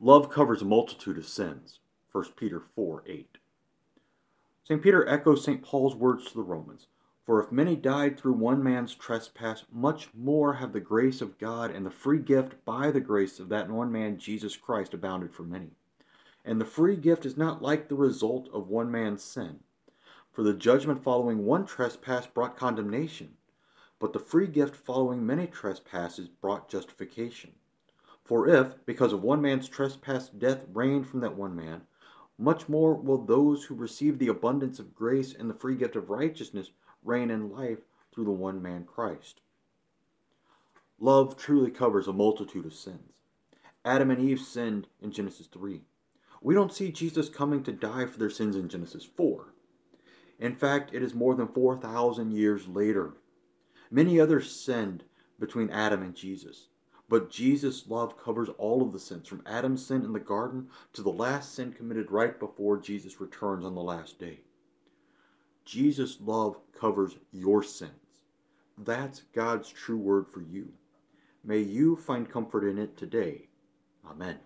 Love covers a multitude of sins. 1 Peter 4 8. St. Peter echoes St. Paul's words to the Romans For if many died through one man's trespass, much more have the grace of God and the free gift by the grace of that one man, Jesus Christ, abounded for many. And the free gift is not like the result of one man's sin. For the judgment following one trespass brought condemnation, but the free gift following many trespasses brought justification. For if, because of one man's trespass, death reigned from that one man, much more will those who receive the abundance of grace and the free gift of righteousness reign in life through the one man Christ. Love truly covers a multitude of sins. Adam and Eve sinned in Genesis 3. We don't see Jesus coming to die for their sins in Genesis 4. In fact, it is more than 4,000 years later. Many others sinned between Adam and Jesus. But Jesus' love covers all of the sins, from Adam's sin in the garden to the last sin committed right before Jesus returns on the last day. Jesus' love covers your sins. That's God's true word for you. May you find comfort in it today. Amen.